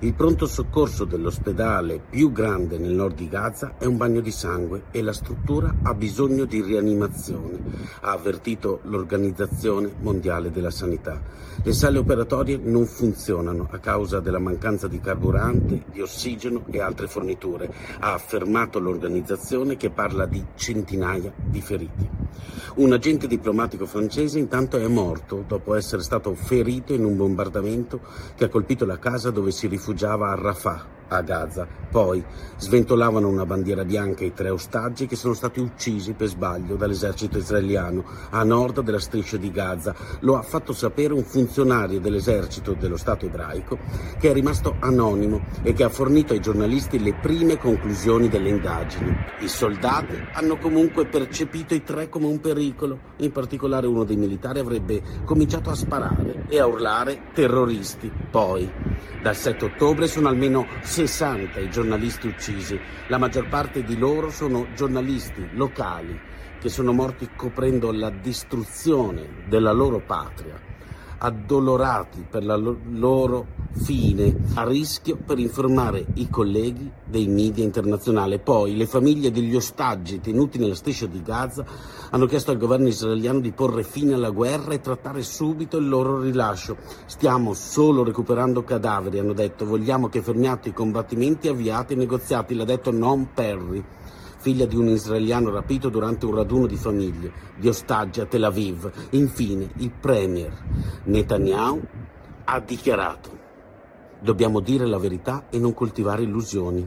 Il pronto soccorso dell'ospedale più grande nel nord di Gaza è un bagno di sangue e la struttura ha bisogno di rianimazione, ha avvertito l'Organizzazione Mondiale della Sanità. Le sale operatorie non funzionano a causa della mancanza di carburante, di ossigeno e altre forniture, ha affermato l'organizzazione che parla di centinaia di feriti. Un agente diplomatico francese intanto è morto dopo essere stato ferito in un bombardamento che ha colpito la casa dove si rifugiava a Rafah, a Gaza. Poi sventolavano una bandiera bianca i tre ostaggi che sono stati uccisi per sbaglio dall'esercito israeliano a nord della striscia di Gaza. Lo ha fatto sapere un funzionario dell'esercito dello Stato ebraico che è rimasto anonimo e che ha fornito ai giornalisti le prime conclusioni delle indagini. I soldati hanno comunque percepito i tre come un pericolo. In particolare uno dei militari avrebbe cominciato a sparare e a urlare terroristi. Poi, dal 7 ottobre sono almeno 60 i giornalisti uccisi. La maggior parte di loro sono giornalisti locali che sono morti coprendo la distruzione della loro patria, addolorati per la lo- loro fine, a rischio per informare i colleghi dei media internazionali. Poi le famiglie degli ostaggi tenuti nella striscia di Gaza hanno chiesto al governo israeliano di porre fine alla guerra e trattare subito il loro rilascio. Stiamo solo recuperando cadaveri, hanno detto. Vogliamo che fermiate i combattimenti avviate i negoziati, l'ha detto Non Perry figlia di un israeliano rapito durante un raduno di famiglie, di ostaggi a Tel Aviv. Infine, il premier Netanyahu ha dichiarato dobbiamo dire la verità e non coltivare illusioni.